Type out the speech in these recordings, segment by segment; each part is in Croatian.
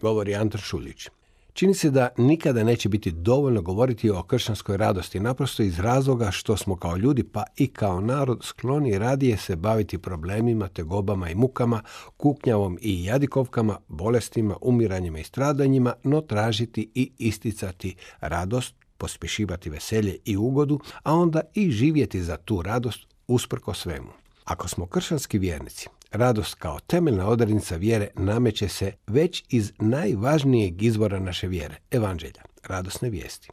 Govori Anton Šuljić. Čini se da nikada neće biti dovoljno govoriti o kršćanskoj radosti, naprosto iz razloga što smo kao ljudi pa i kao narod skloni radije se baviti problemima, tegobama i mukama, kuknjavom i jadikovkama, bolestima, umiranjima i stradanjima, no tražiti i isticati radost, pospješivati veselje i ugodu, a onda i živjeti za tu radost usprko svemu. Ako smo kršćanski vjernici, Radost kao temeljna odrednica vjere nameće se već iz najvažnijeg izvora naše vjere, evanđelja, radosne vijesti.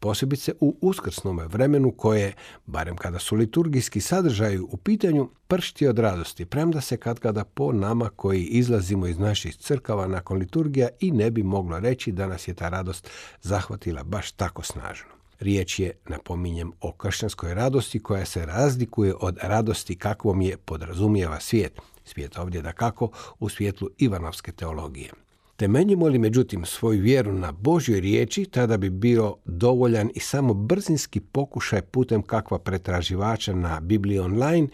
Posebice u uskrsnom vremenu koje, barem kada su liturgijski sadržaju u pitanju, pršti od radosti, premda se kad kada po nama koji izlazimo iz naših crkava nakon liturgija i ne bi moglo reći da nas je ta radost zahvatila baš tako snažno. Riječ je, napominjem, o kršćanskoj radosti koja se razlikuje od radosti kakvom je podrazumijeva svijet, svijet ovdje da kako u svjetlu Ivanovske teologije. Temeljimo li međutim svoju vjeru na Božjoj riječi, tada bi bio dovoljan i samo brzinski pokušaj putem kakva pretraživača na Bibliji online,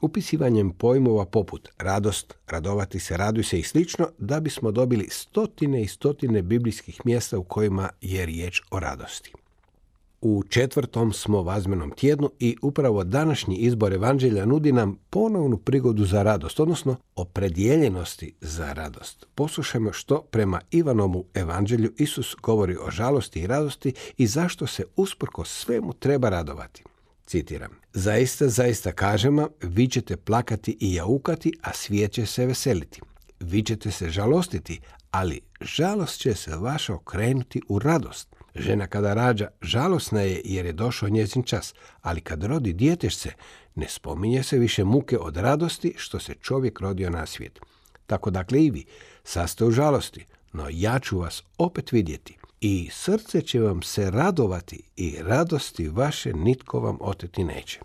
upisivanjem pojmova poput radost, radovati se, raduj se i slično, da bismo dobili stotine i stotine biblijskih mjesta u kojima je riječ o radosti. U četvrtom smo vazmenom tjednu i upravo današnji izbor evanđelja nudi nam ponovnu prigodu za radost, odnosno opredjeljenosti za radost. Poslušajmo što prema Ivanomu evanđelju Isus govori o žalosti i radosti i zašto se usprko svemu treba radovati. Citiram, zaista, zaista kažem vam, vi ćete plakati i jaukati, a svijet će se veseliti. Vi ćete se žalostiti, ali žalost će se vaša okrenuti u radost. Žena kada rađa žalosna je jer je došao njezin čas, ali kad rodi djetešce ne spominje se više muke od radosti što se čovjek rodio na svijet. Tako dakle i vi saste u žalosti, no ja ću vas opet vidjeti i srce će vam se radovati i radosti vaše nitko vam oteti neće.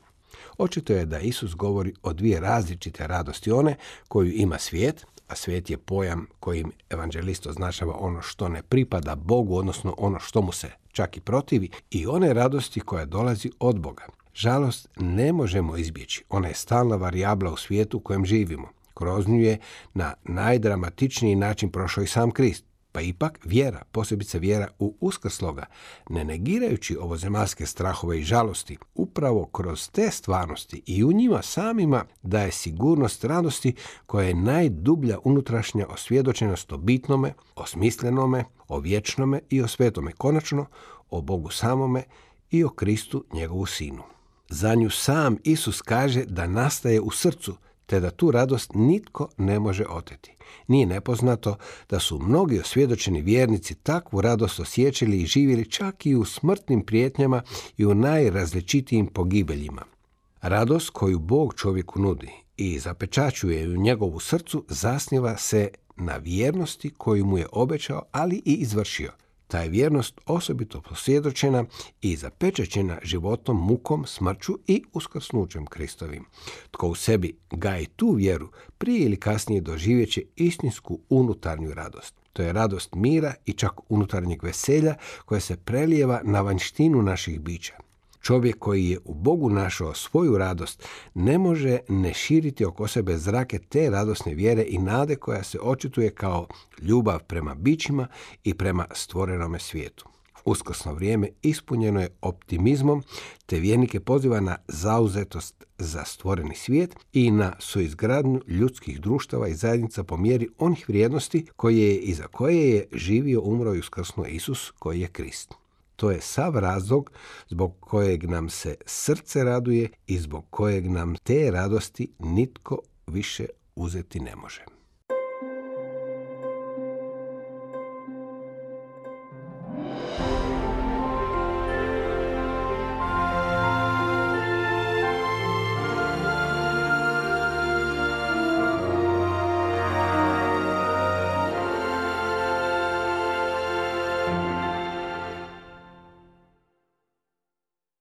Očito je da Isus govori o dvije različite radosti, one koju ima svijet, a svijet je pojam kojim evanđelist označava ono što ne pripada Bogu, odnosno ono što mu se čak i protivi, i one radosti koja dolazi od Boga. Žalost ne možemo izbjeći, ona je stalna varijabla u svijetu u kojem živimo. Kroz nju je na najdramatičniji način prošao i sam Krist. Pa ipak vjera, posebice vjera u uskrsloga, ne negirajući ovozemaljske strahove i žalosti, upravo kroz te stvarnosti i u njima samima daje sigurnost radosti koja je najdublja unutrašnja osvjedočenost o bitnome, o smislenome, o vječnome i o svetome, konačno o Bogu samome i o Kristu njegovu sinu. Za nju sam Isus kaže da nastaje u srcu, te da tu radost nitko ne može oteti. Nije nepoznato da su mnogi osvjedočeni vjernici takvu radost osjećali i živjeli čak i u smrtnim prijetnjama i u najrazličitijim pogibeljima. Radost koju Bog čovjeku nudi i zapečaćuje u njegovu srcu zasniva se na vjernosti koju mu je obećao, ali i izvršio. Ta je vjernost osobito posvjedočena i zapečećena životom, mukom, smrću i uskrsnućem Kristovim. Tko u sebi gaji tu vjeru, prije ili kasnije doživjeće istinsku unutarnju radost. To je radost mira i čak unutarnjeg veselja koja se prelijeva na vanjštinu naših bića. Čovjek koji je u Bogu našao svoju radost ne može ne širiti oko sebe zrake te radosne vjere i nade koja se očituje kao ljubav prema bićima i prema stvorenome svijetu. Uskosno vrijeme ispunjeno je optimizmom, te vjernike poziva na zauzetost za stvoreni svijet i na suizgradnju ljudskih društava i zajednica po mjeri onih vrijednosti koje je i za koje je živio, umro i uskrsnuo Isus koji je Krist. To je sav razlog zbog kojeg nam se srce raduje i zbog kojeg nam te radosti nitko više uzeti ne može.